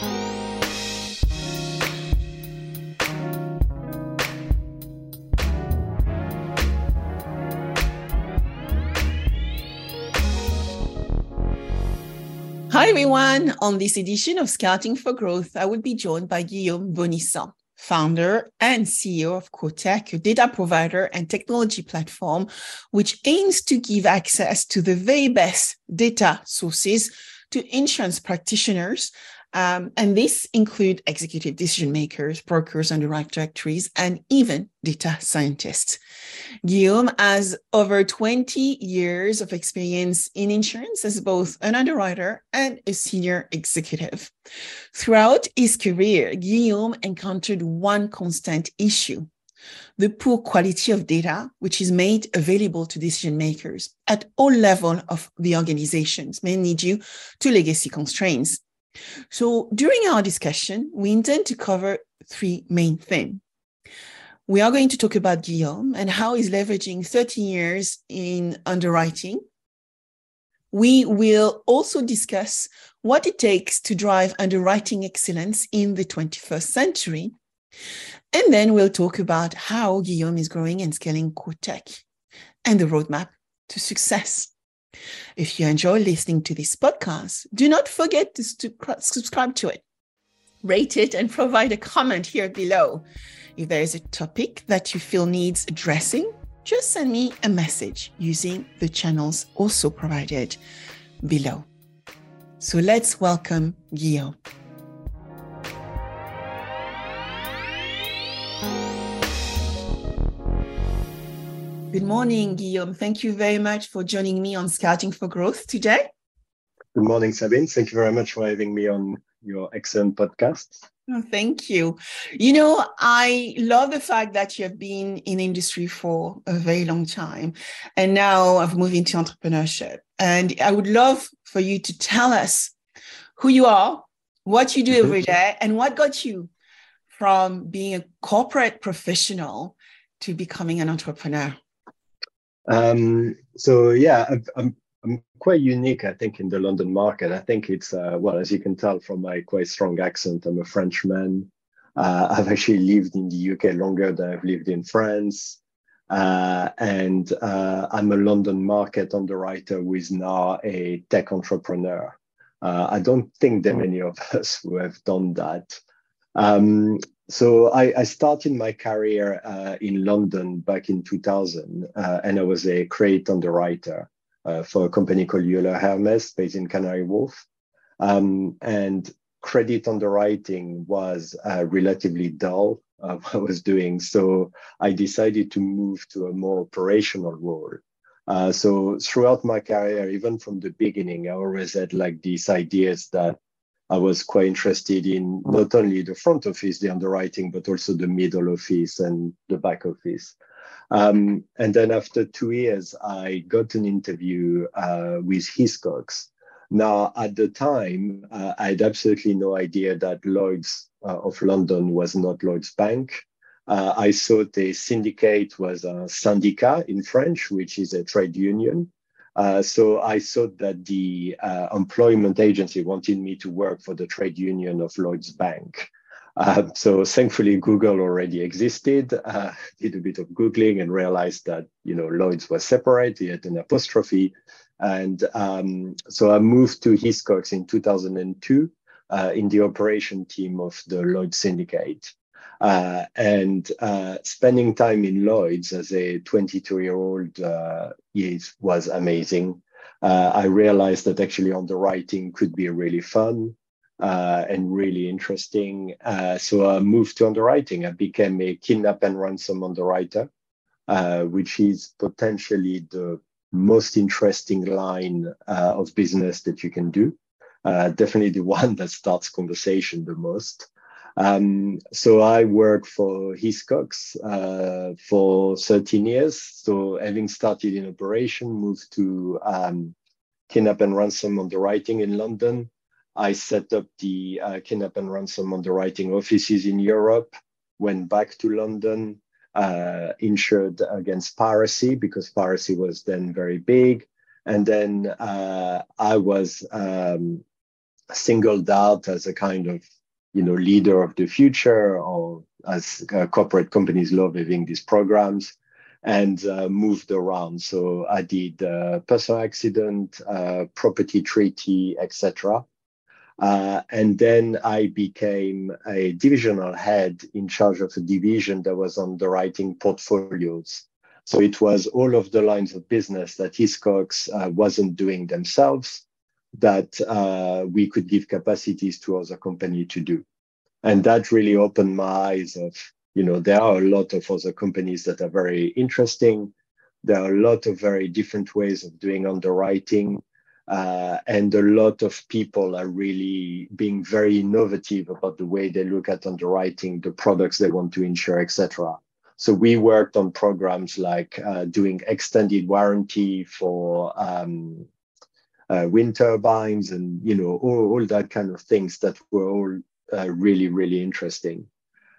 Hi, everyone. On this edition of Scouting for Growth, I will be joined by Guillaume Bonnissent, founder and CEO of Quotech, a data provider and technology platform which aims to give access to the very best data sources to insurance practitioners um, and this include executive decision makers, brokers, underwriter directories, and even data scientists. Guillaume has over 20 years of experience in insurance as both an underwriter and a senior executive. Throughout his career, Guillaume encountered one constant issue the poor quality of data, which is made available to decision makers at all levels of the organizations, mainly you to legacy constraints. So during our discussion, we intend to cover three main themes. We are going to talk about Guillaume and how he's leveraging 13 years in underwriting. We will also discuss what it takes to drive underwriting excellence in the 21st century. And then we'll talk about how Guillaume is growing and scaling Quotech and the roadmap to success. If you enjoy listening to this podcast, do not forget to subscribe to it, rate it, and provide a comment here below. If there is a topic that you feel needs addressing, just send me a message using the channels also provided below. So let's welcome Guillaume. Good morning, Guillaume. Thank you very much for joining me on Scouting for Growth today. Good morning, Sabine. Thank you very much for having me on your excellent podcast. Oh, thank you. You know, I love the fact that you have been in industry for a very long time and now I've moved into entrepreneurship. And I would love for you to tell us who you are, what you do mm-hmm. every day, and what got you from being a corporate professional to becoming an entrepreneur. Um, so yeah, I'm, I'm quite unique, I think, in the London market. I think it's uh, well, as you can tell from my quite strong accent, I'm a Frenchman. Uh, I've actually lived in the UK longer than I've lived in France. Uh, and uh, I'm a London market underwriter who is now a tech entrepreneur. Uh, I don't think there are many of us who have done that. Um, so I, I, started my career uh, in London back in 2000, uh, and I was a credit underwriter uh, for a company called Euler Hermes based in Canary Wharf. Um, and credit underwriting was uh, relatively dull, uh, what I was doing. So I decided to move to a more operational role. Uh, so throughout my career, even from the beginning, I always had like these ideas that I was quite interested in not only the front office, the underwriting, but also the middle office and the back office. Um, and then after two years, I got an interview uh, with Hiscox. Now, at the time, uh, I had absolutely no idea that Lloyd's uh, of London was not Lloyd's Bank. Uh, I thought a syndicate was a syndicat in French, which is a trade union. Uh, so I thought that the uh, employment agency wanted me to work for the trade union of Lloyd's Bank. Uh, so thankfully, Google already existed. Uh, did a bit of googling and realized that you know Lloyd's was separate. He had an apostrophe, and um, so I moved to Hiscox in 2002 uh, in the operation team of the Lloyd Syndicate. Uh, and uh, spending time in Lloyd's as a 22 year old uh, was amazing. Uh, I realized that actually underwriting could be really fun uh, and really interesting. Uh, so I moved to underwriting. I became a kidnap and ransom underwriter, which is potentially the most interesting line of business that you can do. definitely the one that starts conversation the most. Um, so I worked for Hiscox uh, for 13 years. So having started in operation, moved to um, kidnap and ransom underwriting in London. I set up the uh, kidnap and ransom underwriting offices in Europe, went back to London, uh, insured against piracy because piracy was then very big. And then uh, I was um, singled out as a kind of you know leader of the future or as uh, corporate companies love having these programs and uh, moved around. So i did uh, personal accident uh, property treaty etc uh, and then i became a divisional head in charge of a division that was underwriting portfolios. So it was all of the lines of business that hiscox uh, wasn't doing themselves that uh, we could give capacities to other company to do. And that really opened my eyes of, you know, there are a lot of other companies that are very interesting. There are a lot of very different ways of doing underwriting. Uh, and a lot of people are really being very innovative about the way they look at underwriting, the products they want to insure, etc. So we worked on programs like uh, doing extended warranty for um, uh, wind turbines and you know all, all that kind of things that were all uh, really really interesting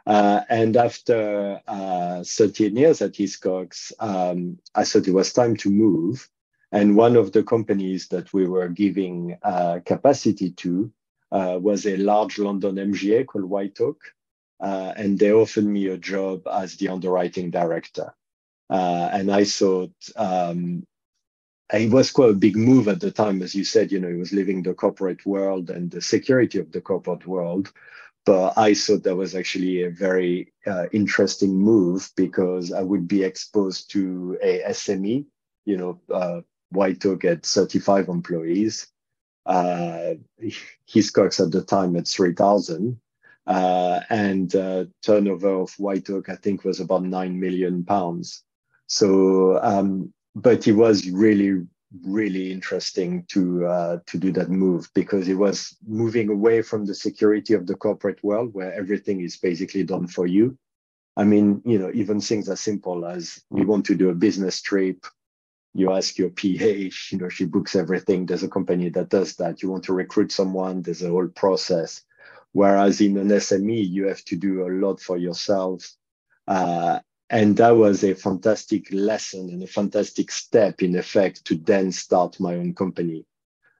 uh, and after uh, 13 years at Hiscox, um, I thought it was time to move. And one of the companies that we were giving uh, capacity to uh, was a large London MGA called White Oak. and they offered me a job as the underwriting director. and I thought, um, it was quite a big move at the time, as you said. You know, he was leaving the corporate world and the security of the corporate world. But I thought that was actually a very uh, interesting move because I would be exposed to a SME. You know, uh, White Oak at 35 employees. Uh, Hiscox at the time at 3,000. Uh, and uh, turnover of White Oak, I think, was about 9 million pounds. So um, but it was really really interesting to uh, to do that move because it was moving away from the security of the corporate world where everything is basically done for you. I mean, you know, even things as simple as you want to do a business trip, you ask your PA, you know, she books everything. There's a company that does that. You want to recruit someone, there's a whole process. Whereas in an SME, you have to do a lot for yourself. Uh, and that was a fantastic lesson and a fantastic step in effect to then start my own company.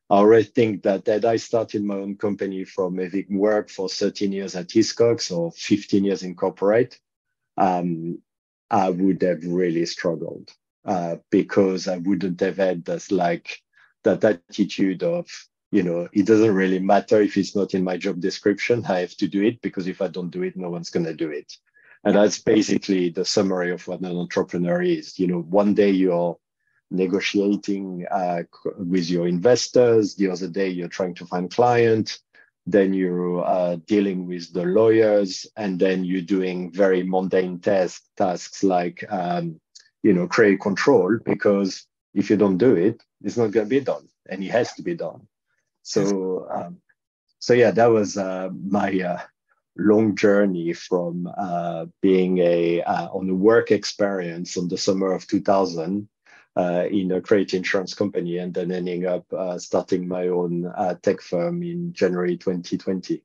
I already think that had i started my own company from having worked for 13 years at hiscox or 15 years in corporate um, i would have really struggled uh, because i wouldn't have had this like that attitude of you know it doesn't really matter if it's not in my job description i have to do it because if i don't do it no one's going to do it and that's basically the summary of what an entrepreneur is. You know, one day you're negotiating uh, with your investors, the other day you're trying to find client, then you're uh, dealing with the lawyers, and then you're doing very mundane task, tasks like, um, you know, create control, because if you don't do it, it's not going to be done, and it has to be done. So, um, so yeah, that was uh, my uh, long journey from uh, being a uh, on a work experience in the summer of 2000 uh, in a credit insurance company and then ending up uh, starting my own uh, tech firm in January 2020.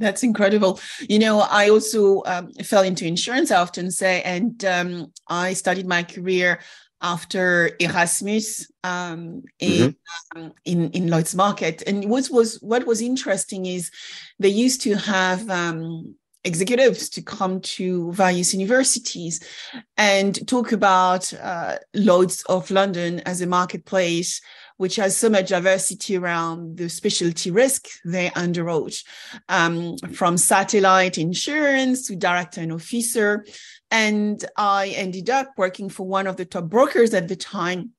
That's incredible. You know, I also um, fell into insurance, I often say, and um, I started my career after Erasmus um, in, mm-hmm. um, in, in Lloyd's Market. And what was what was interesting is they used to have um, executives to come to various universities and talk about uh, Lloyd's of London as a marketplace which has so much diversity around the specialty risk they underwrote, um, from satellite insurance to director and officer. And I ended up working for one of the top brokers at the time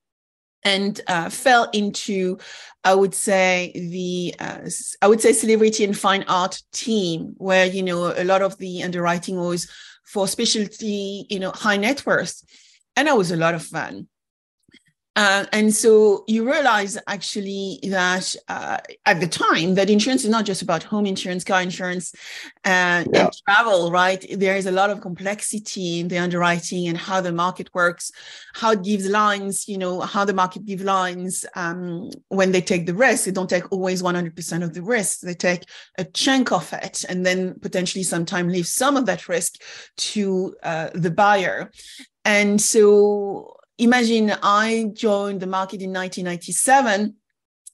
and uh, fell into, I would say, the uh, I would say celebrity and fine art team, where you know a lot of the underwriting was for specialty, you know, high net worth, and that was a lot of fun. Uh, and so you realize actually that uh, at the time that insurance is not just about home insurance, car insurance, uh, yeah. and travel, right? There is a lot of complexity in the underwriting and how the market works, how it gives lines, you know, how the market gives lines um, when they take the risk. They don't take always 100% of the risk. They take a chunk of it and then potentially sometime leave some of that risk to uh, the buyer. And so imagine I joined the market in 1997.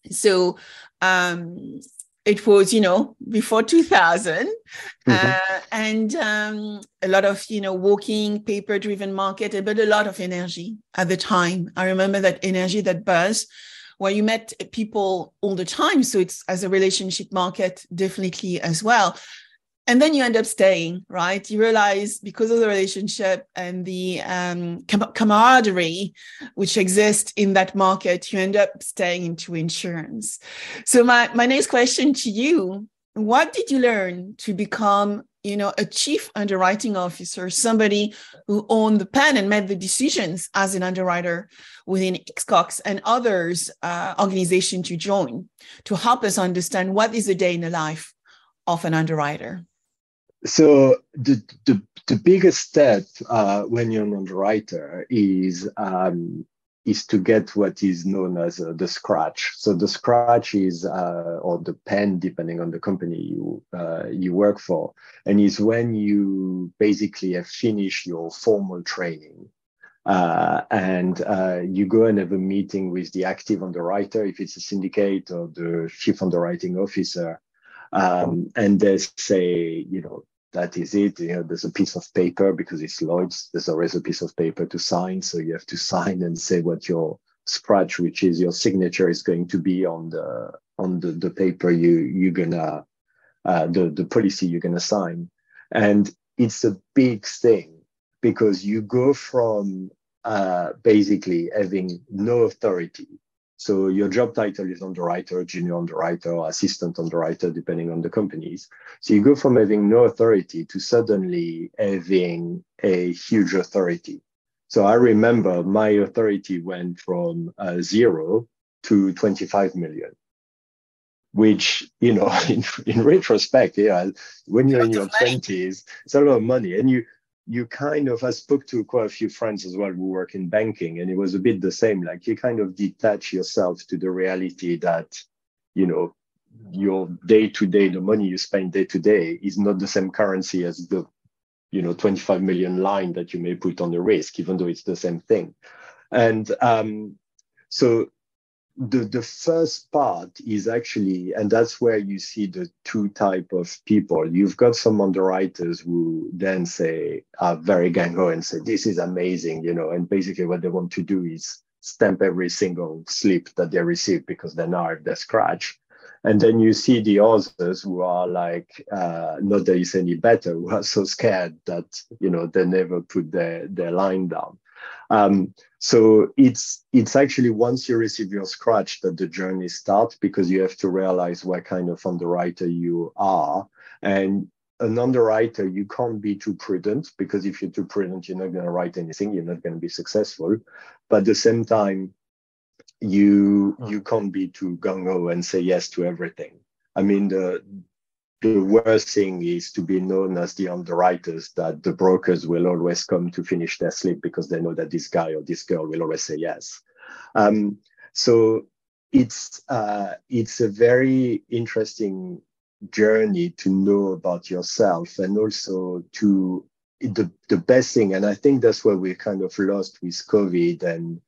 So um, it was, you know, before 2000, mm-hmm. uh, and um, a lot of, you know, walking paper driven market, but a lot of energy at the time. I remember that energy, that buzz where you met people all the time. So it's as a relationship market, definitely as well and then you end up staying right? You realize because of the relationship and the um, com- camaraderie which exists in that market you end up staying into insurance. So my, my next question to you what did you learn to become you know a chief underwriting officer somebody who owned the pen and made the decisions as an underwriter within Hiscox and others uh, organization to join to help us understand what is a day in the life of an underwriter so the, the, the biggest step uh, when you're an underwriter is um, is to get what is known as uh, the scratch. So the scratch is uh, or the pen, depending on the company you uh, you work for, and is when you basically have finished your formal training. Uh, and uh, you go and have a meeting with the active underwriter, if it's a syndicate or the chief underwriting officer, um, and they say, you know, that is it. You know, there's a piece of paper because it's Lloyd's. There's always a piece of paper to sign, so you have to sign and say what your scratch, which is your signature, is going to be on the on the, the paper you you're gonna uh, the the policy you're gonna sign, and it's a big thing because you go from uh, basically having no authority so your job title is underwriter, junior underwriter, assistant underwriter, depending on the companies. So you go from having no authority to suddenly having a huge authority. So I remember my authority went from uh, zero to 25 million, which, you know, in, in retrospect, yeah, when you're in your 20s, it's a lot of money. And you, you kind of, I spoke to quite a few friends as well who work in banking, and it was a bit the same. Like you kind of detach yourself to the reality that, you know, your day to day, the money you spend day to day is not the same currency as the, you know, 25 million line that you may put on the risk, even though it's the same thing. And um, so the the first part is actually and that's where you see the two type of people. You've got some underwriters who then say are very gung-ho and say this is amazing you know and basically what they want to do is stamp every single slip that they receive because they know if they scratch. And then you see the others who are like uh, not that it's any better who are so scared that you know they never put their their line down um, so it's it's actually once you receive your scratch that the journey starts because you have to realize what kind of underwriter you are. And an underwriter, you can't be too prudent because if you're too prudent, you're not going to write anything. You're not going to be successful. But at the same time, you you can't be too gung ho and say yes to everything. I mean, the the worst thing is to be known as the underwriters that the brokers will always come to finish their slip because they know that this guy or this girl will always say yes. Um, so it's uh, it's a very interesting journey to know about yourself and also to the the best thing. And I think that's where we're kind of lost with COVID and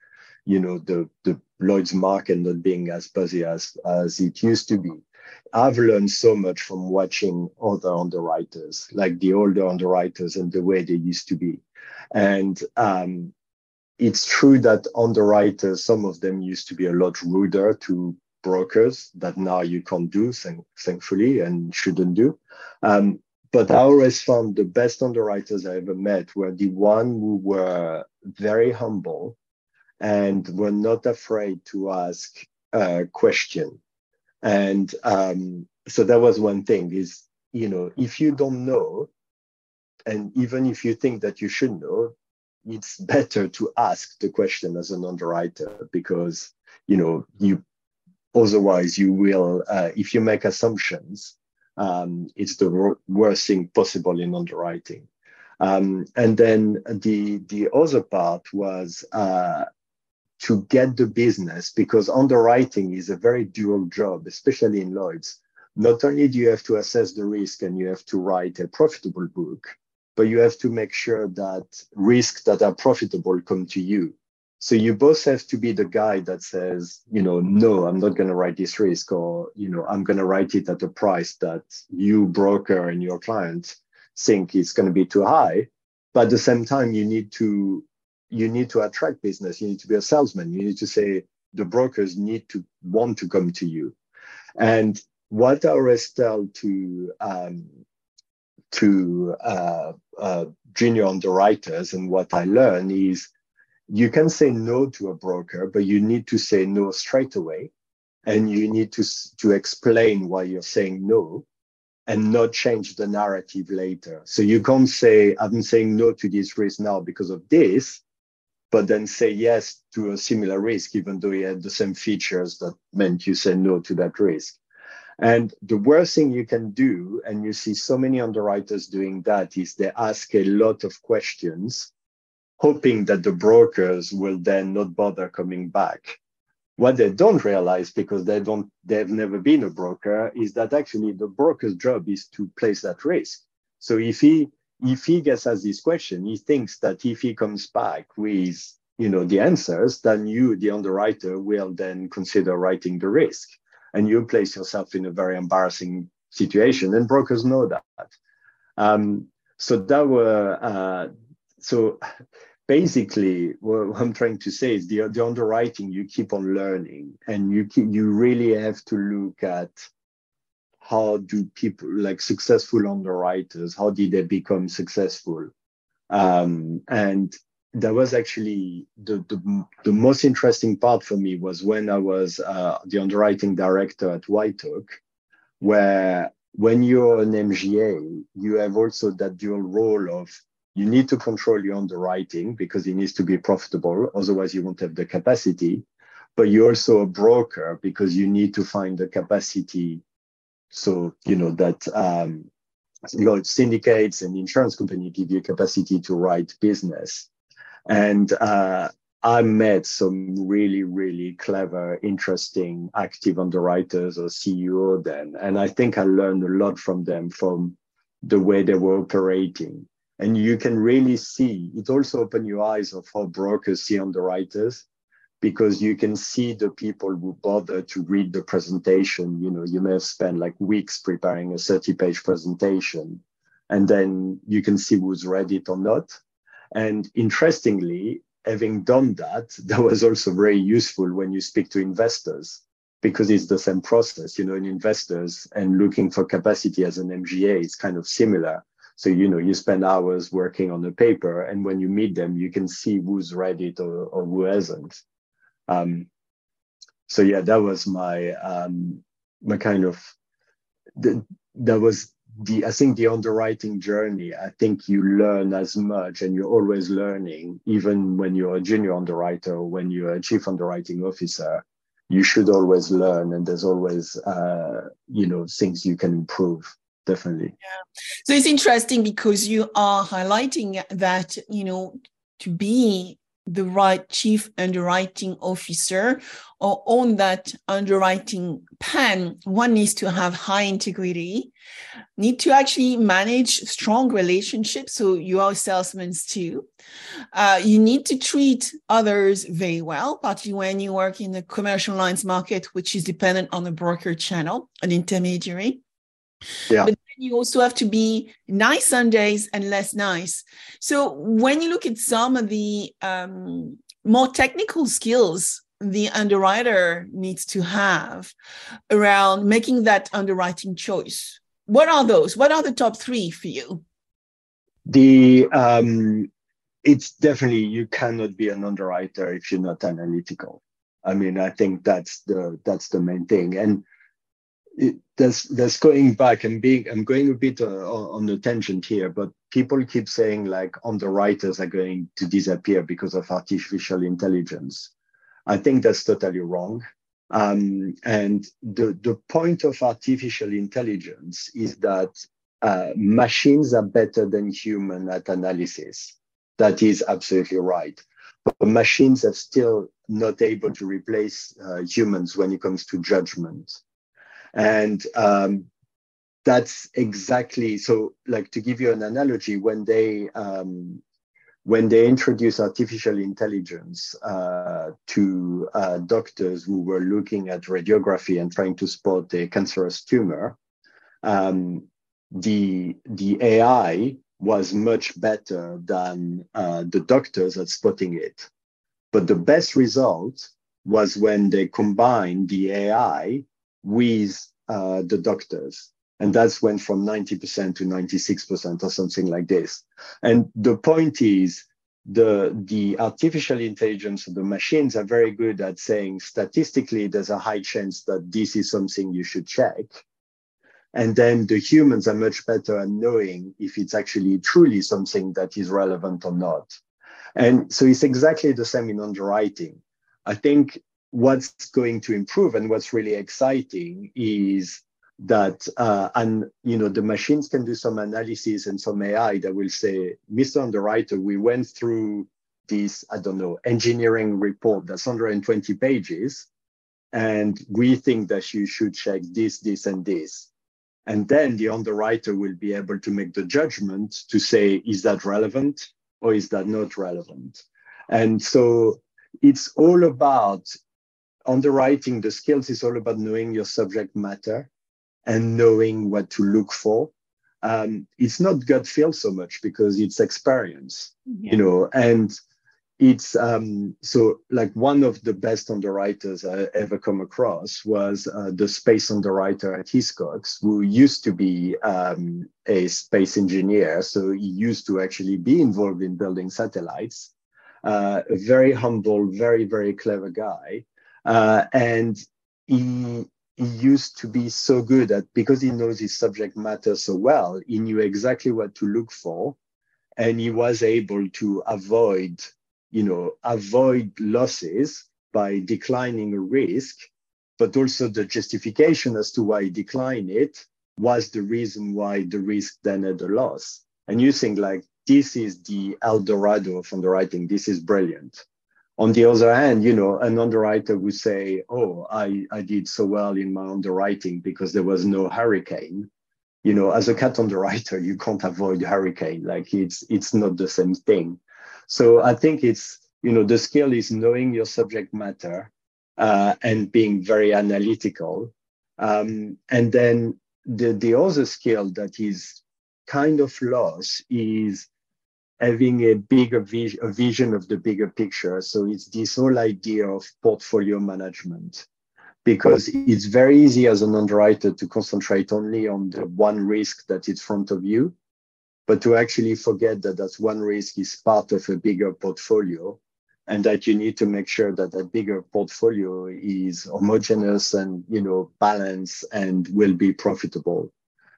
you know the the Lloyd's market not being as busy as as it used to be I've learned so much from watching other underwriters, like the older underwriters and the way they used to be. And um, it's true that underwriters, some of them used to be a lot ruder to brokers that now you can't do, thankfully, and shouldn't do. Um, but I always found the best underwriters I ever met were the one who were very humble and were not afraid to ask a question and um, so that was one thing is, you know, if you don't know, and even if you think that you should know, it's better to ask the question as an underwriter because, you know, you otherwise you will, uh, if you make assumptions, um, it's the worst thing possible in underwriting. Um, and then the the other part was uh, to get the business because underwriting is a very dual job, especially in Lloyd's. Not only do you have to assess the risk and you have to write a profitable book, but you have to make sure that risks that are profitable come to you. So you both have to be the guy that says, you know, no, I'm not going to write this risk, or you know, I'm going to write it at a price that you broker and your client think is going to be too high. But at the same time, you need to you need to attract business. You need to be a salesman. You need to say the brokers need to want to come to you. And what I always tell to um, to uh, uh, junior underwriters and what I learn is you can say no to a broker, but you need to say no straight away. And you need to, to explain why you're saying no and not change the narrative later. So you can't say, I'm saying no to this risk now because of this, but then say yes to a similar risk, even though it had the same features that meant you said no to that risk. And the worst thing you can do, and you see so many underwriters doing that, is they ask a lot of questions hoping that the brokers will then not bother coming back. What they don't realize because they don't they've never been a broker is that actually the broker's job is to place that risk. So if he if he gets asked this question, he thinks that if he comes back with you know the answers, then you, the underwriter, will then consider writing the risk. And you place yourself in a very embarrassing situation. And brokers know that. Um, so that were uh, so basically what i'm trying to say is the, the underwriting you keep on learning and you keep, you really have to look at how do people like successful underwriters how did they become successful um, and that was actually the, the, the most interesting part for me was when i was uh, the underwriting director at white oak where when you're an mga you have also that dual role of you need to control your underwriting because it needs to be profitable. Otherwise, you won't have the capacity. But you're also a broker because you need to find the capacity. So, you know, that um, you know, syndicates and insurance company give you capacity to write business. And uh, I met some really, really clever, interesting, active underwriters or CEO then. And I think I learned a lot from them from the way they were operating and you can really see it also open your eyes of how brokers see underwriters because you can see the people who bother to read the presentation. You know you may have spent like weeks preparing a 30 page presentation and then you can see who's read it or not. And interestingly having done that that was also very useful when you speak to investors because it's the same process. You know in investors and looking for capacity as an mga is kind of similar. So, you know, you spend hours working on the paper, and when you meet them, you can see who's read it or, or who hasn't. Um, so yeah, that was my um, my kind of the, that was the I think the underwriting journey. I think you learn as much, and you're always learning, even when you're a junior underwriter or when you're a chief underwriting officer. You should always learn, and there's always uh, you know things you can improve definitely. Yeah. So it's interesting because you are highlighting that, you know, to be the right chief underwriting officer or on that underwriting pen, one needs to have high integrity, need to actually manage strong relationships. So you are salesmen too. Uh, you need to treat others very well, particularly when you work in the commercial lines market, which is dependent on the broker channel, an intermediary. Yeah. But you also have to be nice some days and less nice. So when you look at some of the um, more technical skills the underwriter needs to have around making that underwriting choice, what are those? What are the top three for you? The um, it's definitely you cannot be an underwriter if you're not analytical. I mean, I think that's the that's the main thing. And it, that's that's going back and being i'm going a bit uh, on the tangent here but people keep saying like underwriters are going to disappear because of artificial intelligence. I think that's totally wrong. Um, and the, the point of artificial intelligence is that uh, machines are better than human at analysis. That is absolutely right. But machines are still not able to replace uh, humans when it comes to judgment and um, that's exactly so like to give you an analogy when they um, when they introduced artificial intelligence uh, to uh, doctors who were looking at radiography and trying to spot a cancerous tumor, um, the, the AI was much better than uh, the doctors at spotting it. But the best result was when they combined the AI with uh, the doctors. And that's went from 90% to 96% or something like this. And the point is, the, the artificial intelligence of the machines are very good at saying statistically there's a high chance that this is something you should check. And then the humans are much better at knowing if it's actually truly something that is relevant or not. And so it's exactly the same in underwriting. I think what's going to improve and what's really exciting is that uh, and you know the machines can do some analysis and some AI that will say, Mr. Underwriter, we went through this I don't know engineering report that's 120 pages, and we think that you should check this, this, and this. And then the underwriter will be able to make the judgment to say, is that relevant or is that not relevant? And so it's all about underwriting the skills is all about knowing your subject matter and knowing what to look for. Um, it's not gut feel so much because it's experience, yeah. you know, and it's um, so like one of the best underwriters I ever come across was uh, the space underwriter at Hiscox, who used to be um, a space engineer. So he used to actually be involved in building satellites. Uh, a very humble, very, very clever guy. Uh, and he, he used to be so good at because he knows his subject matter so well, he knew exactly what to look for. And he was able to avoid, you know, avoid losses by declining a risk, but also the justification as to why he declined it was the reason why the risk then had a loss. And you think like this is the El Dorado of underwriting. This is brilliant. On the other hand, you know, an underwriter would say, "Oh, I, I did so well in my underwriting because there was no hurricane." You know, as a cat underwriter, you can't avoid hurricane. Like it's it's not the same thing. So I think it's you know the skill is knowing your subject matter uh, and being very analytical, um, and then the the other skill that is kind of lost is having a bigger vision, a vision of the bigger picture. So it's this whole idea of portfolio management, because it's very easy as an underwriter to concentrate only on the one risk that is front of you, but to actually forget that that one risk is part of a bigger portfolio and that you need to make sure that that bigger portfolio is homogeneous and you know balanced and will be profitable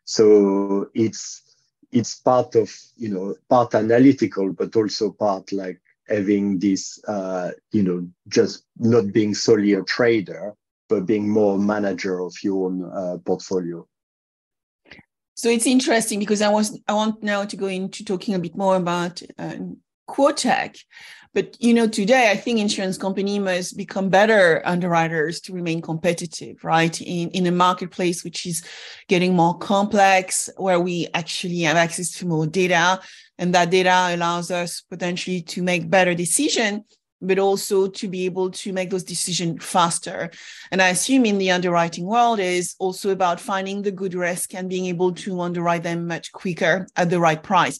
so it's it's part of you know part analytical but also part like having this uh, you know just not being solely a trader but being more manager of your own uh, portfolio. So it's interesting because i was i want now to go into talking a bit more about uh, quotech but you know, today I think insurance company must become better underwriters to remain competitive, right? In in a marketplace which is getting more complex, where we actually have access to more data, and that data allows us potentially to make better decision but also to be able to make those decisions faster. And I assume in the underwriting world is also about finding the good risk and being able to underwrite them much quicker at the right price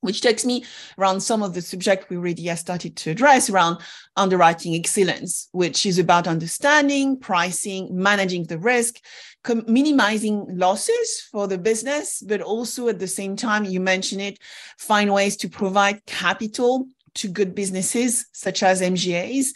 which takes me around some of the subject we already have started to address around underwriting excellence, which is about understanding, pricing, managing the risk, com- minimizing losses for the business, but also at the same time, you mentioned it, find ways to provide capital to good businesses such as MGAs.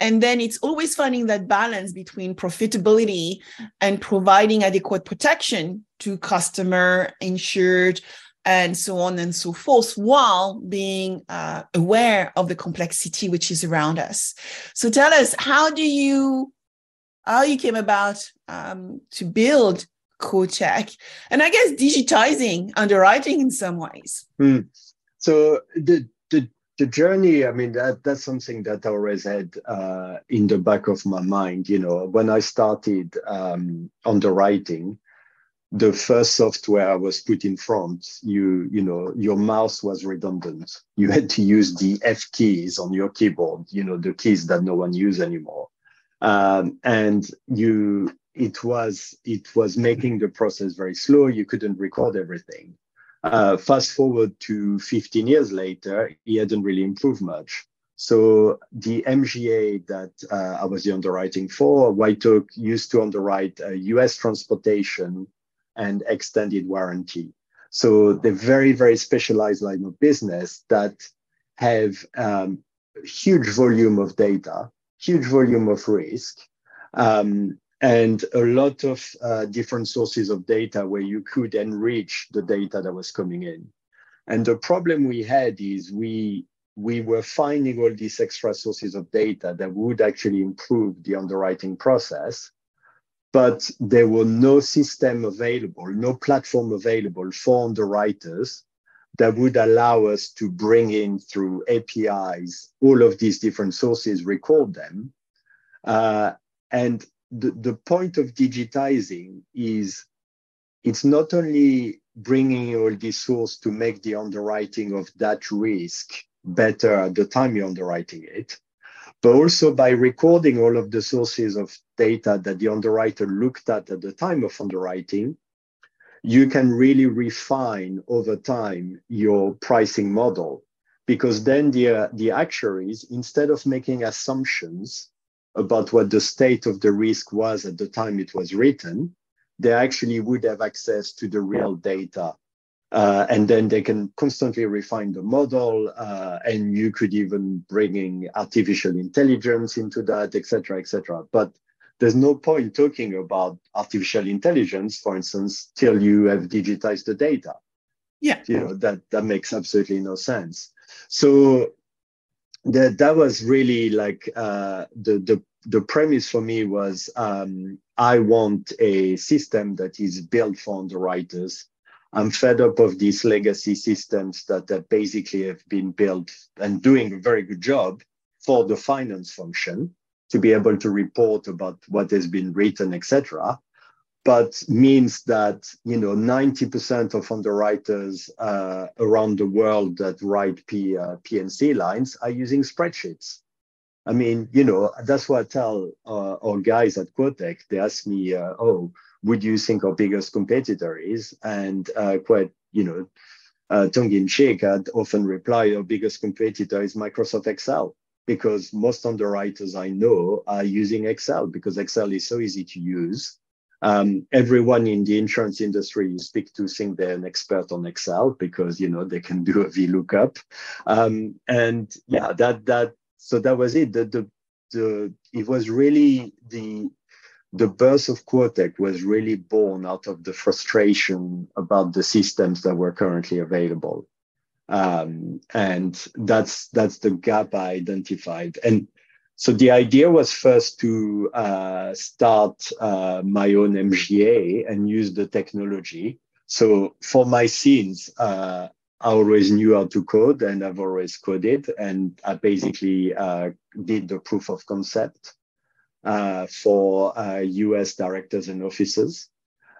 And then it's always finding that balance between profitability and providing adequate protection to customer, insured, and so on and so forth, while being uh, aware of the complexity which is around us. So tell us, how do you, how you came about um, to build Quotech, and I guess digitizing underwriting in some ways. Mm. So the, the the journey, I mean, that that's something that I always had uh, in the back of my mind. You know, when I started um, underwriting, the first software I was put in front, you you know your mouse was redundant. You had to use the F keys on your keyboard, you know the keys that no one uses anymore, um, and you it was it was making the process very slow. You couldn't record everything. Uh, fast forward to 15 years later, it hadn't really improved much. So the MGA that uh, I was the underwriting for, White Oak used to underwrite uh, US transportation and extended warranty. So they're very, very specialized line of business that have um, huge volume of data, huge volume of risk, um, and a lot of uh, different sources of data where you could enrich the data that was coming in. And the problem we had is we we were finding all these extra sources of data that would actually improve the underwriting process but there were no system available, no platform available for underwriters that would allow us to bring in through APIs all of these different sources, record them. Uh, and the, the point of digitizing is it's not only bringing all these sources to make the underwriting of that risk better at the time you're underwriting it, but also by recording all of the sources of data that the underwriter looked at at the time of underwriting, you can really refine over time your pricing model because then the, uh, the actuaries, instead of making assumptions about what the state of the risk was at the time it was written, they actually would have access to the real data uh, and then they can constantly refine the model, uh, and you could even bring in artificial intelligence into that, et cetera, et cetera. But there's no point talking about artificial intelligence, for instance, till you have digitized the data. Yeah. You know, that, that makes absolutely no sense. So that, that was really like uh, the, the, the premise for me was um, I want a system that is built for underwriters I'm fed up of these legacy systems that, that basically have been built and doing a very good job for the finance function to be able to report about what has been written, etc. But means that you know 90% of underwriters uh, around the world that write P, uh, P&C lines are using spreadsheets. I mean, you know, that's what I tell uh, our guys at Quotech. They ask me, uh, "Oh, would you think our biggest competitor is? And uh, quite, you know, uh, tongue in cheek, I'd often reply, our biggest competitor is Microsoft Excel because most underwriters I know are using Excel because Excel is so easy to use. Um, everyone in the insurance industry you speak to think they're an expert on Excel because you know they can do a VLOOKUP. Um, and yeah, that that so that was it. The, the the it was really the the birth of Quotech was really born out of the frustration about the systems that were currently available. Um, and that's that's the gap I identified. And so the idea was first to uh, start uh, my own MGA and use the technology. So for my scenes, uh, I always knew how to code and I've always coded. And I basically uh, did the proof of concept uh, for uh, US directors and officers.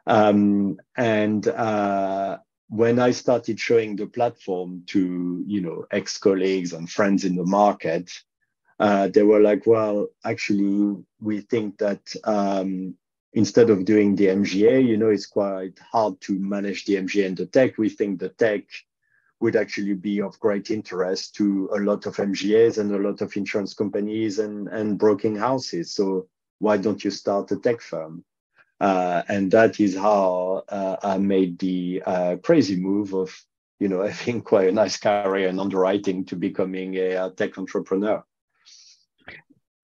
Um, and uh, when I started showing the platform to you know ex colleagues and friends in the market, uh, they were like, "Well, actually, we think that um, instead of doing the MGA, you know, it's quite hard to manage the MGA and the tech. We think the tech would actually be of great interest to a lot of MGAs and a lot of insurance companies and, and broking houses. So why don't you start a tech firm? Uh, and that is how uh, I made the uh, crazy move of, you know, I think quite a nice career in underwriting to becoming a, a tech entrepreneur.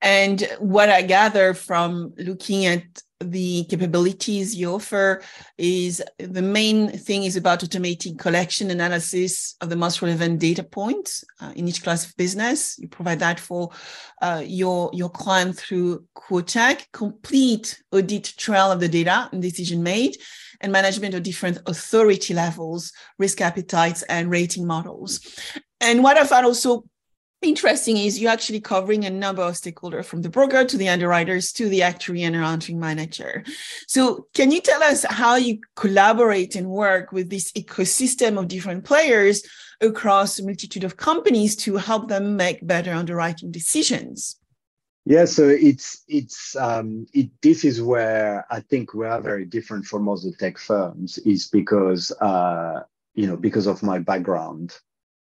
And what I gather from looking at the capabilities you offer is the main thing is about automating collection analysis of the most relevant data points uh, in each class of business. You provide that for uh, your, your client through Quotech, complete audit trail of the data and decision made, and management of different authority levels, risk appetites, and rating models. And what I found also interesting is you're actually covering a number of stakeholders from the broker to the underwriters to the actuary and accounting manager. So can you tell us how you collaborate and work with this ecosystem of different players across a multitude of companies to help them make better underwriting decisions? Yeah, so it's it's um, it, this is where I think we are very different from other tech firms is because uh, you know because of my background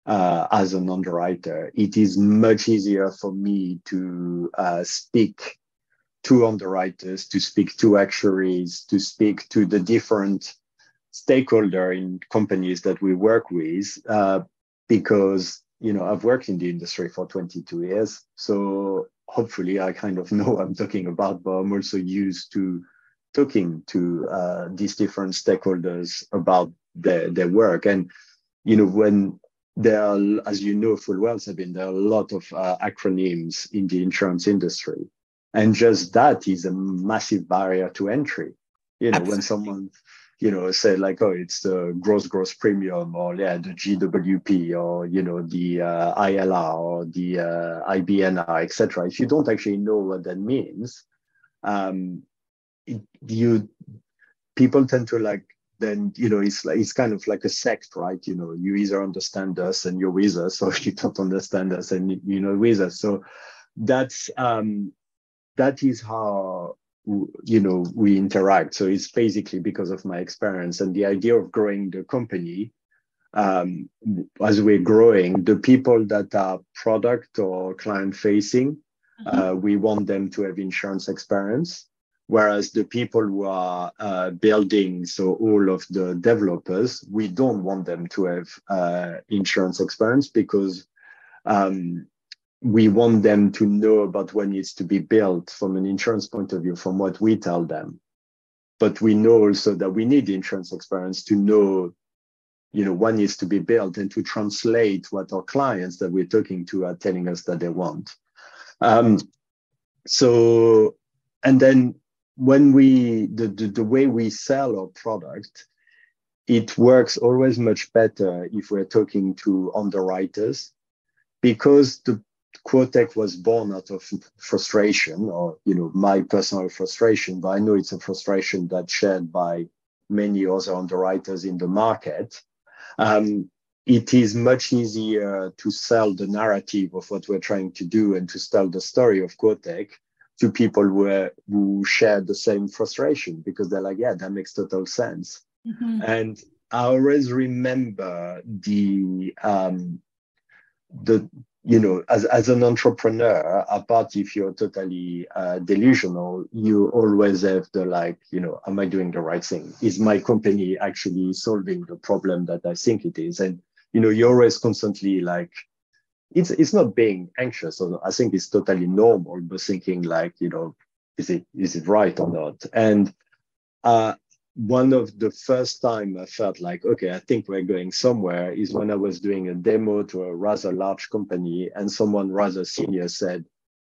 uh, as an underwriter, it is much easier for me to uh, speak to underwriters, to speak to actuaries, to speak to the different stakeholder in companies that we work with, uh, because you know I've worked in the industry for 22 years, so hopefully I kind of know what I'm talking about, but I'm also used to talking to uh, these different stakeholders about their, their work. And, you know, when there are, as you know full well, Sabine, there are a lot of uh, acronyms in the insurance industry. And just that is a massive barrier to entry. You know, Absolutely. when someone, you know, say like, oh, it's the gross gross premium or yeah, the GWP or, you know, the uh, ILR or the uh, IBNR, etc. If you don't actually know what that means, um, it, you people tend to like then you know it's like it's kind of like a sect right? You know you either understand us and you're with us or you don't understand us and you're not with us. So that's um that is how you know we interact. So it's basically because of my experience and the idea of growing the company um, as we're growing the people that are product or client facing mm-hmm. uh, we want them to have insurance experience Whereas the people who are uh, building, so all of the developers, we don't want them to have uh, insurance experience because um, we want them to know about what needs to be built from an insurance point of view, from what we tell them. But we know also that we need insurance experience to know, you know, what needs to be built and to translate what our clients that we're talking to are telling us that they want. Um, so, and then when we the, the, the way we sell our product it works always much better if we're talking to underwriters because the Quotech was born out of frustration or you know my personal frustration but i know it's a frustration that's shared by many other underwriters in the market. Um, it is much easier to sell the narrative of what we're trying to do and to tell the story of Quotech to people who, uh, who share the same frustration because they're like, yeah, that makes total sense. Mm-hmm. And I always remember the um, the you know as as an entrepreneur, apart if you're totally uh, delusional, you always have the like, you know, am I doing the right thing? Is my company actually solving the problem that I think it is? And you know, you're always constantly like it's it's not being anxious or i think it's totally normal but thinking like you know is it is it right or not? And uh, one of the first time i felt like okay i think we're going somewhere is when i was doing a demo to a rather large company and someone rather senior said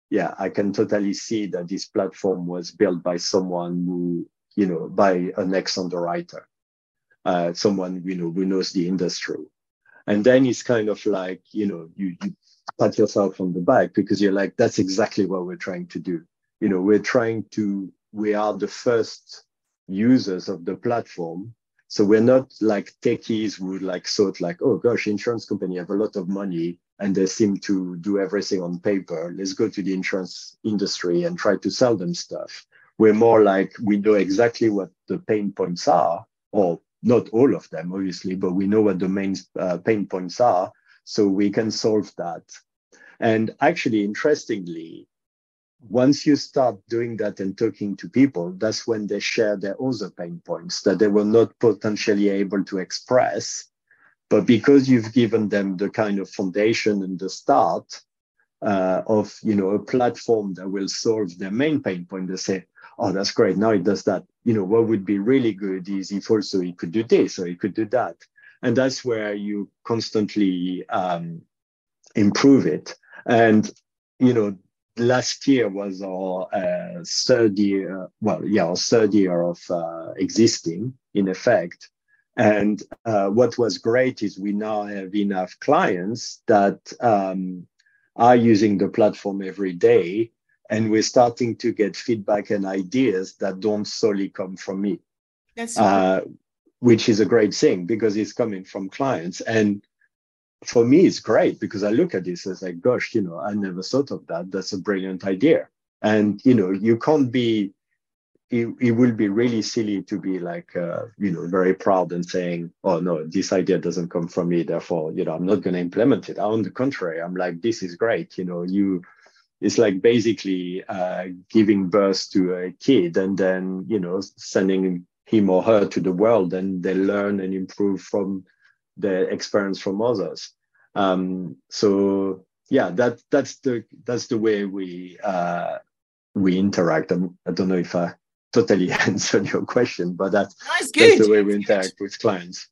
yeah i can totally see that this platform was built by someone who you know by an ex underwriter uh, someone you know who knows the industry and then it's kind of like you know you, you pat yourself on the back because you're like that's exactly what we're trying to do. You know we're trying to we are the first users of the platform. So we're not like techies who like thought like oh gosh insurance company have a lot of money and they seem to do everything on paper. Let's go to the insurance industry and try to sell them stuff. We're more like we know exactly what the pain points are or not all of them, obviously, but we know what the main uh, pain points are, so we can solve that. And actually, interestingly, once you start doing that and talking to people, that's when they share their other pain points that they were not potentially able to express. But because you've given them the kind of foundation and the start uh, of you know a platform that will solve their main pain point, they say, oh, that's great. Now it does that. You know, what would be really good is if also it could do this or it could do that. And that's where you constantly um, improve it. And, you know, last year was our uh, third year, well, yeah, our third year of uh, existing in effect. And uh, what was great is we now have enough clients that um, are using the platform every day and we're starting to get feedback and ideas that don't solely come from me. Uh, which is a great thing because it's coming from clients. And for me it's great because i look at this as like gosh you know i never thought of that. That's a brilliant idea. And you know you can't be it, it will be really silly to be like uh, you know very proud and saying oh no this idea doesn't come from me therefore you know i'm not going to implement it. On the contrary i'm like this is great you know you it's like basically uh, giving birth to a kid and then you know sending him or her to the world and they learn and improve from the experience from others. Um, so yeah that that's the that's the way we uh, we interact. I'm, i don't know if i totally answered your question but that's, that's, that's the way we interact with clients.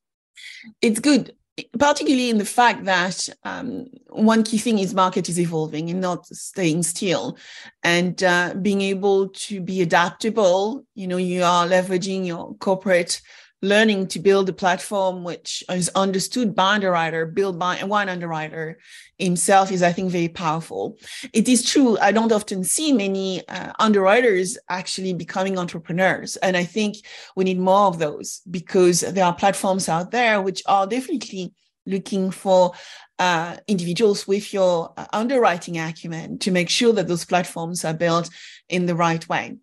It's good particularly in the fact that um, one key thing is market is evolving and not staying still. And uh, being able to be adaptable you know you are leveraging your corporate learning to build a platform which is understood by underwriter, built by one underwriter himself is, I think, very powerful. It is true. I don't often see many uh, underwriters actually becoming entrepreneurs. And I think we need more of those because there are platforms out there which are definitely looking for uh, individuals with your uh, underwriting acumen to make sure that those platforms are built in the right way.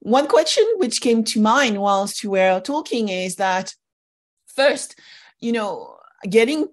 One question which came to mind whilst you were talking is that first, you know, getting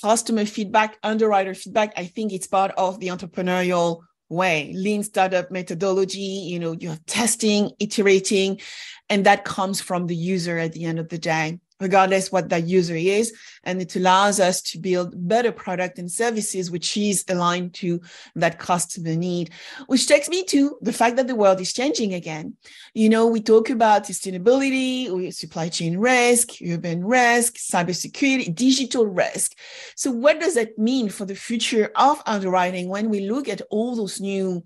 customer feedback, underwriter feedback, I think it's part of the entrepreneurial way. Lean startup methodology you know you're testing iterating and that comes from the user at the end of the day regardless what that user is. And it allows us to build better product and services, which is aligned to that customer need, which takes me to the fact that the world is changing again. You know, we talk about sustainability, supply chain risk, urban risk, cybersecurity, digital risk. So what does that mean for the future of underwriting when we look at all those new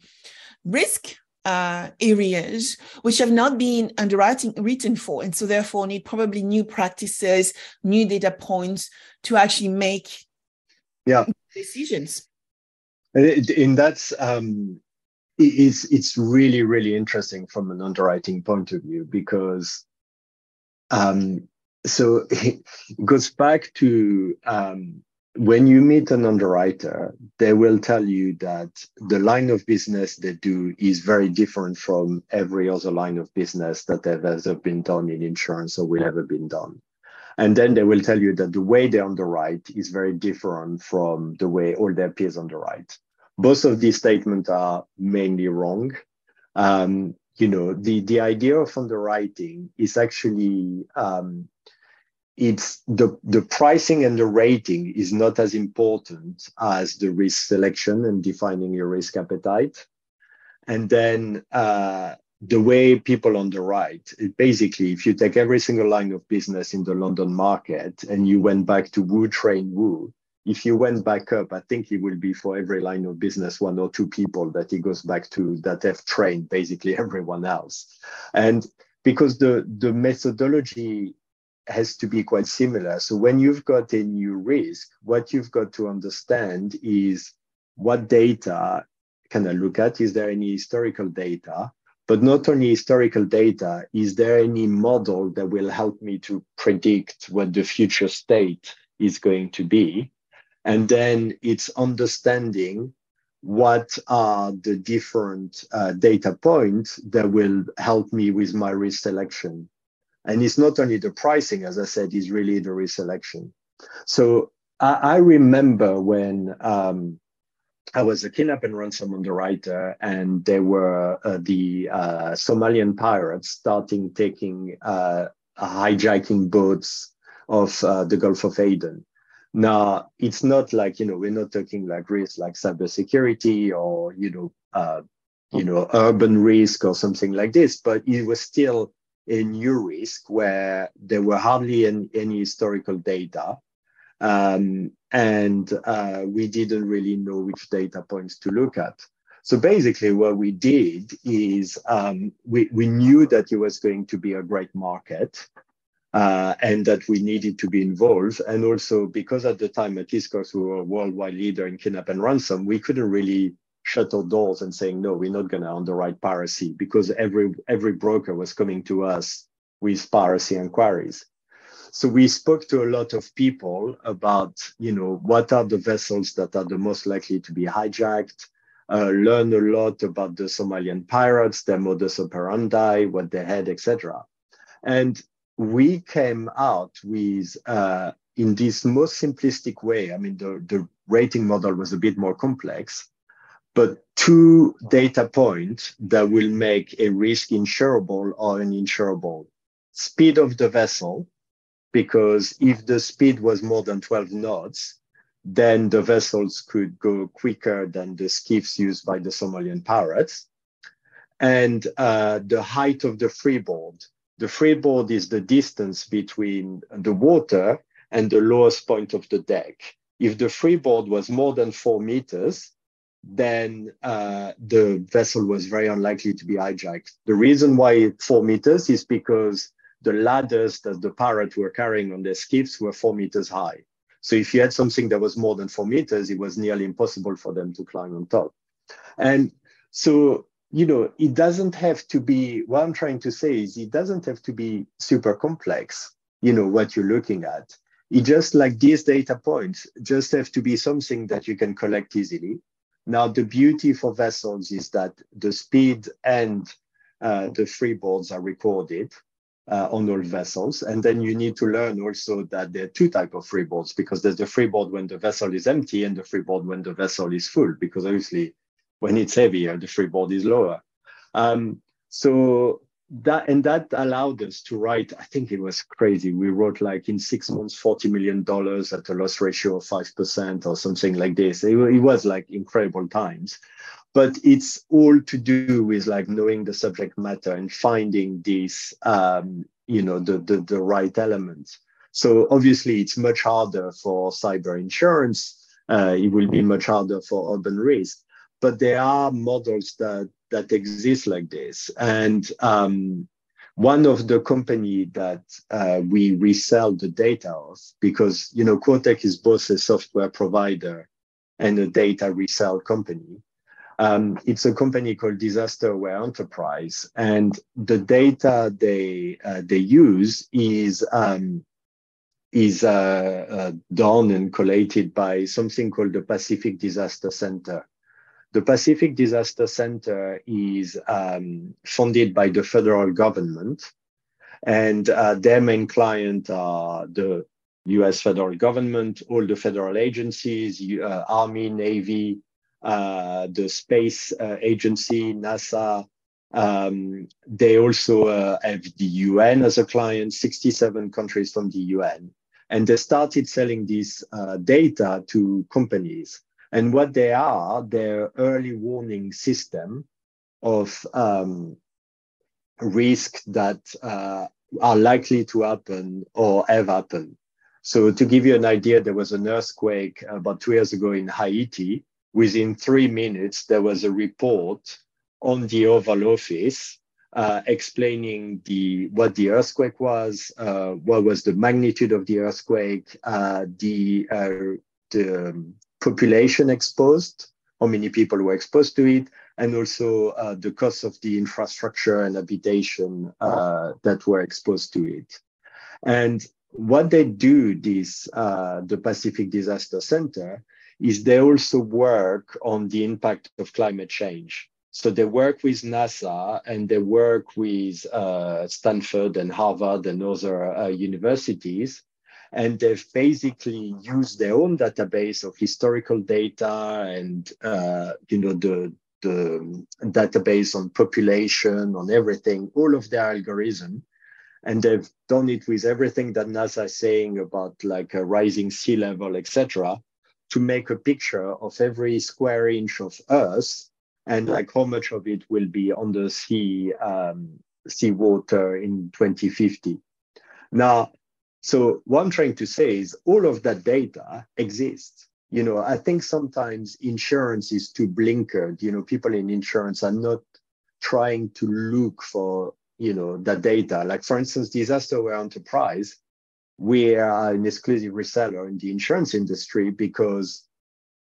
risk uh, areas which have not been underwriting written for, and so therefore need probably new practices, new data points to actually make yeah decisions. In that's um, it's it's really really interesting from an underwriting point of view because um, so it goes back to um, when you meet an underwriter, they will tell you that the line of business they do is very different from every other line of business that have ever been done in insurance or will ever been done. And then they will tell you that the way they underwrite is very different from the way all their peers underwrite. Both of these statements are mainly wrong. Um, you know, the, the idea of underwriting is actually um, it's the, the pricing and the rating is not as important as the risk selection and defining your risk appetite. And then uh, the way people underwrite, it basically, if you take every single line of business in the London market and you went back to Woo Train Woo, if you went back up, I think it will be for every line of business, one or two people that he goes back to that have trained basically everyone else. And because the, the methodology has to be quite similar. So when you've got a new risk, what you've got to understand is what data can I look at? Is there any historical data? But not only historical data, is there any model that will help me to predict what the future state is going to be? And then it's understanding what are the different uh, data points that will help me with my risk selection and it's not only the pricing, as I said, it's really the reselection. So I, I remember when um, I was a kidnap and ransom underwriter, and there were uh, the uh, Somalian pirates starting taking uh, hijacking boats of uh, the Gulf of Aden. Now, it's not like, you know, we're not talking like risks like cybersecurity or, you know, uh, you know, urban risk or something like this, but it was still a new risk where there were hardly any, any historical data. Um, and uh, we didn't really know which data points to look at. So basically, what we did is um, we, we knew that it was going to be a great market. uh, and that we needed to be involved. And also because at the time at because we were a worldwide leader in kidnap and ransom, we couldn't really shut our doors and saying, no, we're not going to underwrite piracy because every, every broker was coming to us with piracy inquiries. So we spoke to a lot of people about, you know, what are the vessels that are the most likely to be hijacked, uh, learn a lot about the Somalian pirates, their modus operandi, what they had, etc. And we came out with, uh, in this most simplistic way, I mean, the, the rating model was a bit more complex, but two data points that will make a risk insurable or uninsurable. Speed of the vessel, because if the speed was more than 12 knots, then the vessels could go quicker than the skiffs used by the Somalian pirates. And uh, the height of the freeboard. The freeboard is the distance between the water and the lowest point of the deck. If the freeboard was more than four meters, then uh, the vessel was very unlikely to be hijacked. The reason why four meters is because the ladders that the pirates were carrying on their skiffs were four meters high. So if you had something that was more than four meters, it was nearly impossible for them to climb on top. And so, you know, it doesn't have to be, what I'm trying to say is it doesn't have to be super complex, you know, what you're looking at. It just like these data points just have to be something that you can collect easily. Now, the beauty for vessels is that the speed and uh, the freeboards are recorded uh, on all vessels. And then you need to learn also that there are two type of freeboards because there's the freeboard when the vessel is empty and the freeboard when the vessel is full, because obviously when it's heavier, the freeboard is lower. Um, so that and that allowed us to write, I think it was crazy. We wrote like in six months, $40 million at a loss ratio of 5% or something like this. It, it was like incredible times but it's all to do with like knowing the subject matter and finding these um, you know the, the the right elements so obviously it's much harder for cyber insurance uh, it will be much harder for urban risk but there are models that that exists like this and um, one of the company that uh, we resell the data of because you know Quotech is both a software provider and a data resell company um, it's a company called Disaster Aware Enterprise, and the data they uh, they use is um, is uh, uh, done and collated by something called the Pacific Disaster Center. The Pacific Disaster Center is um, funded by the federal government, and uh, their main client are the U.S. federal government, all the federal agencies, uh, Army, Navy, uh, the space uh, agency, NASA. Um, they also uh, have the UN as a client, 67 countries from the UN. And they started selling this data to companies. And what they are, they're early warning system of um, risk that uh, are likely to happen or have happened. So to give you an idea, there was an earthquake about two years ago in Haiti, within three minutes, there was a report on the Oval Office uh, explaining the what the earthquake was, uh, what was the magnitude of the earthquake, uh, the uh, the population exposed, how many people were exposed to it, and also uh, the cost of the infrastructure and habitation uh, that were exposed to it. And what they do, this the Pacific Disaster Center, is they also work on the impact of climate change. So they work with NASA and they work with uh, Stanford and Harvard and other uh, universities. And they've basically used their own database of historical data and uh, you know the the database on population, on everything, all of their algorithm. And they've done it with everything that NASA is saying about like a rising sea level, etc to make a picture of every square inch of Earth and like how much of it will be under sea um, seawater in 2050. Now, so what I'm trying to say is all of that data exists. You know, I think sometimes insurance is too blinkered. You know, people in insurance are not trying to look for you know that data. Like for instance, disaster enterprise, we are an exclusive reseller in the insurance industry because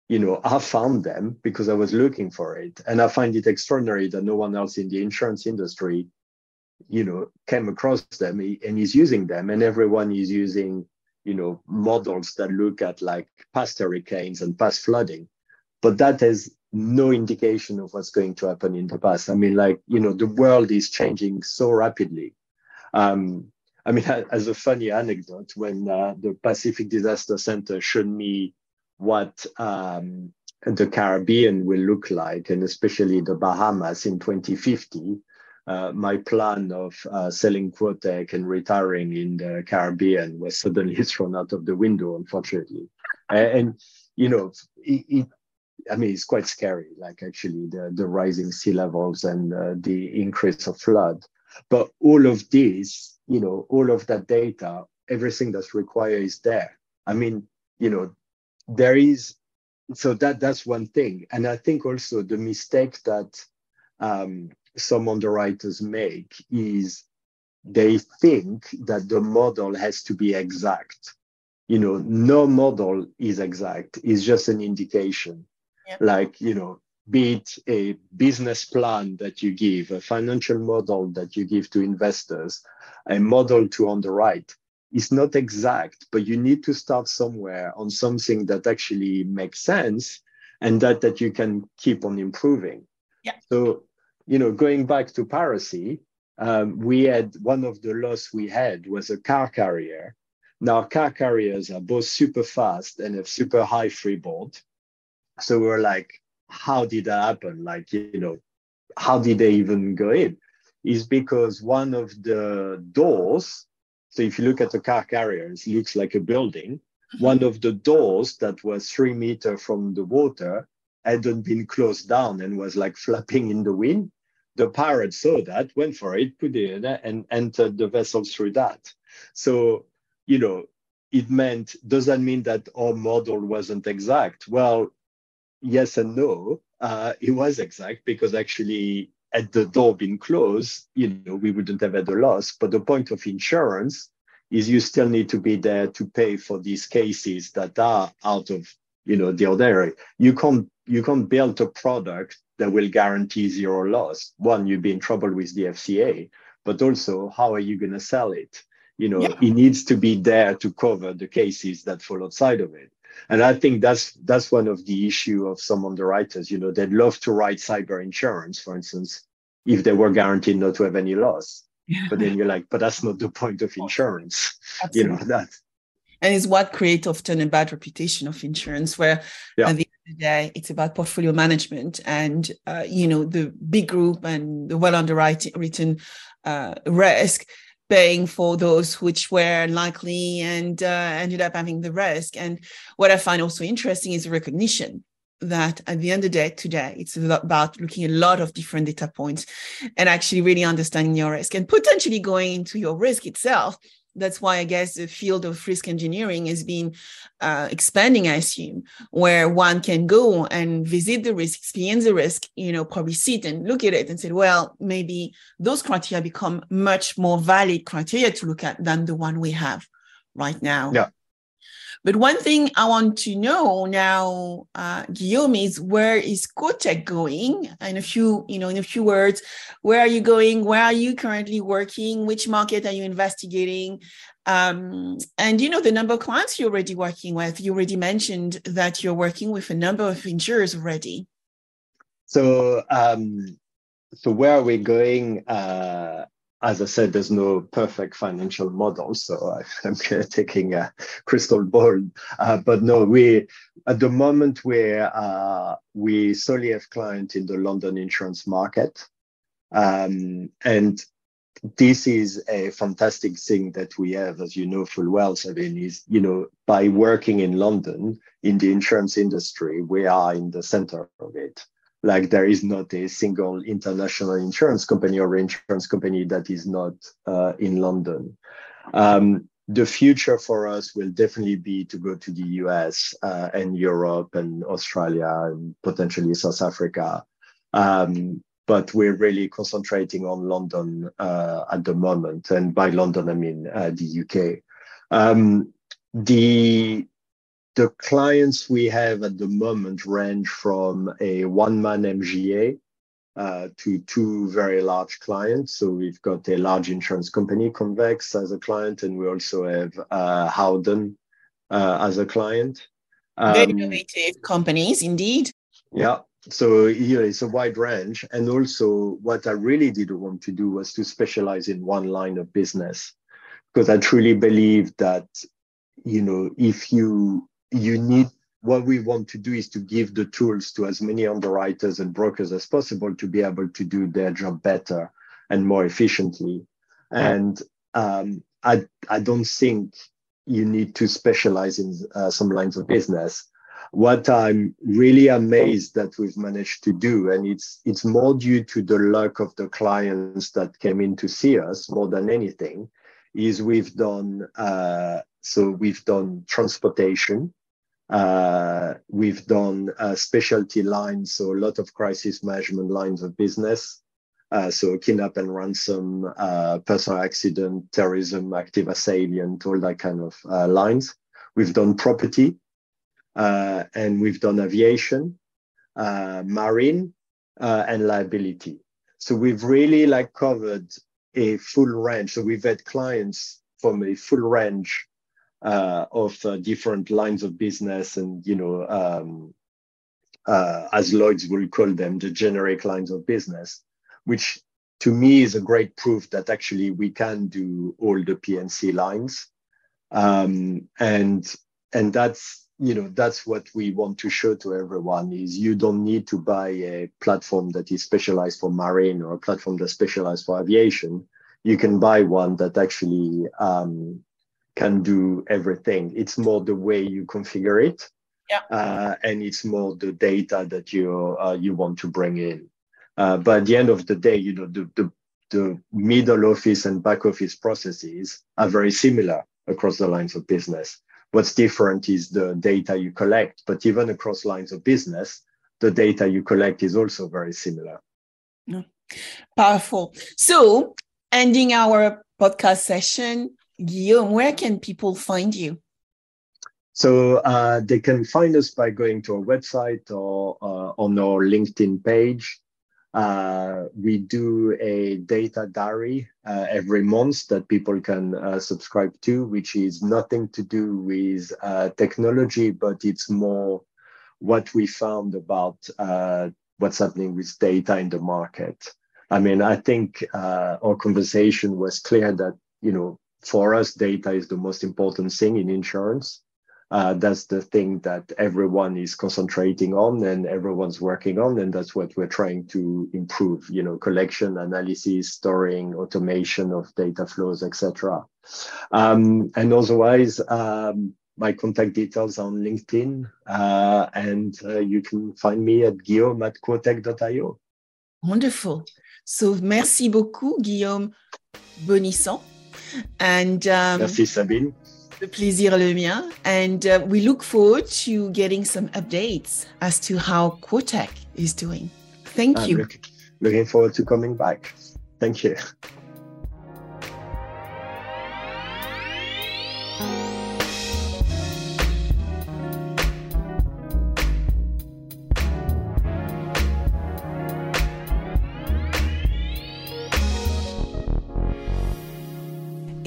you know I found them because I was looking for it, and I find it extraordinary that no one else in the insurance industry, you know, came across them and is using them, and everyone is using you know models that look at like past hurricanes and past flooding. But that has no indication of what's going to happen in the past. I mean like you know the world is changing so rapidly. Um, i mean as a funny anecdote when uh, the pacific disaster center showed me what um, the caribbean will look like and especially the bahamas in 2050 uh, my plan of uh, selling Quotech and retiring in the Caribbean was suddenly thrown out of the window, unfortunately. And, and you know, it, it, I mean, it's quite scary, like actually the, the rising sea levels and uh, the increase of flood. But all of this, you know, all of that data, everything that's required is there. I mean, you know, there is, so that that's one thing. And I think also the mistake that um, some underwriters make is they think that the model has to be exact. You know, no model is exact, it's just an indication. Like, you know, be it a business plan that you give, a financial model that you give to investors, a model to underwrite. It's not exact, but you need to start somewhere on something that actually makes sense and that, that you can keep on improving. Yeah. So you know, going back to piracy, um, we had one of the loss we had was a car carrier. Now, car carriers are both super fast and have super high freeboard. So we're like, how did that happen? Like, you know, how did they even go in? Is because one of the doors, so if you look at the car carrier, it looks like a building. Mm-hmm. One of the doors that was three meter from the water hadn't been closed down and was like flapping in the wind the pirate saw that, went for it, put it in and entered the vessel through that. So, you know, it meant, does that mean that our model wasn't exact? Well, yes and no. Uh, it was exact because actually, had the door been closed, you know, we wouldn't have had a loss. But the point of insurance is you still need to be there to pay for these cases that are out of, you know, the ordinary. You can't you can't build a product that will guarantee zero loss. One, you'd be in trouble with the FCA, but also how are you going to sell it? You know, yeah. it needs to be there to cover the cases that fall outside of it. And I think that's that's one of the issue of some underwriters. You know, they'd love to write cyber insurance, for instance, if they were guaranteed not to have any loss. But then you're like, but that's not the point of insurance. Absolutely. You know that. And it's what creates often a bad reputation of insurance, where yeah. at the day it's about portfolio management and uh, you know the big group and the well underwritten uh, risk paying for those which were likely and uh, ended up having the risk. And what i find also interesting is the recognition that at the end of the day today it's about looking at a lot of different data points and actually really understanding your risk and potentially going into your risk itself that's why I guess the field of risk engineering has been uh, expanding, I assume, where one can go and visit the risk, experience the risk, you know, probably sit and look at it and say, well, maybe those criteria become much more valid criteria to look at than the one we have right now. Yeah. But one thing I want to know now, uh, Guillaume, is where is Quotech going? In a few, you know, in a few words, where are you going? Where are you currently working? Which market are you investigating? Um, and you know the number of clients you're already working with. You already mentioned that you're working with a number of insurers already. So, um, so where are we going? Uh, as I said, there's no perfect financial model, so I, am taking a crystal ball. Uh, but no, we at the moment we uh, we solely have clients in the London insurance market, um, and this is a fantastic thing that we have, as you know full well, Sabine. Is you know by working in London in the insurance industry, we are in the center of it like there is not a single international insurance company or insurance company that is not uh, in London. Um, the future for us will definitely be to go to the US uh, and Europe and Australia and potentially South Africa. Um, but we're really concentrating on London uh, at the moment. And by London, I mean uh, the UK. Um, the the clients we have at the moment range from a one-man MGA uh, to two very large clients. So we've got a large insurance company, Convex, as a client, and we also have uh, Howden uh, as a client. Um, very innovative companies, indeed. Yeah. So you know, it's a wide range. And also, what I really did want to do was to specialize in one line of business, because I truly believe that you know if you you need what we want to do is to give the tools to as many underwriters and brokers as possible to be able to do their job better and more efficiently. And um, I, I don't think you need to specialize in uh, some lines of business. What I'm really amazed that we've managed to do, and it's it's more due to the luck of the clients that came in to see us more than anything, is we've done uh, so we've done transportation, uh, we've done uh, specialty lines, so a lot of crisis management lines of business. Uh, so kidnap and ransom, uh, personal accident, terrorism, active assailant, all that kind of uh, lines. We've done property, uh, and we've done aviation, marine, and liability. So we've really like covered a full range. So we've had clients from a full range uh, of uh, different lines of business and you know um, uh, as Lloyd's will call them the generic lines of business, which to me is a great proof that actually we can do all the P&C lines, um, and and that's you know that's what we want to show to everyone is you don't need to buy a platform that is specialized for marine or a platform that's specialized for aviation. You can buy one that actually um, can do everything. It's more the way you configure it, yeah. uh, and it's more the data that you uh, you want to bring in. Uh, but at the end of the day, you know the, the the middle office and back office processes are very similar across the lines of business. What's different is the data you collect, but even across lines of business, the data you collect is also very similar. Powerful. So, ending our podcast session, Guillaume, where can people find you? So uh, they can find us by going to our website or uh, on our LinkedIn page. Uh, we do a data diary uh, every month that people can uh, subscribe to, which is nothing to do with uh, technology, but it's more what we found about what's happening with data in the market. I mean, I think our conversation was clear that you know for us, data is the most important thing in insurance. Uh, that's the thing that everyone is concentrating on and everyone's working on, and that's what we're trying to improve. You know, collection, analysis, storing, automation of data flows, etc. Um, and otherwise, um, my contact details on LinkedIn, uh, and uh, you can find me at guillaume at quotech.io. Wonderful. So, merci beaucoup, Guillaume Bonnissent. And um, Merci Sabine. The plaisir le mien. And uh, we look forward to getting some updates as to how Quotech is doing. Thank I'm you. Look, looking forward to coming back. Thank you.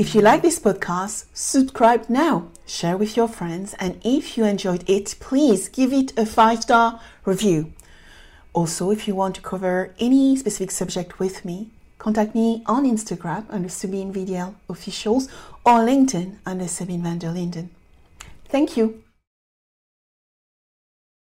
If you like this podcast, subscribe now, share with your friends, and if you enjoyed it, please give it a five star review. Also, if you want to cover any specific subject with me, contact me on Instagram under Sabine VDL Officials or LinkedIn under Sabine van der Linden. Thank you.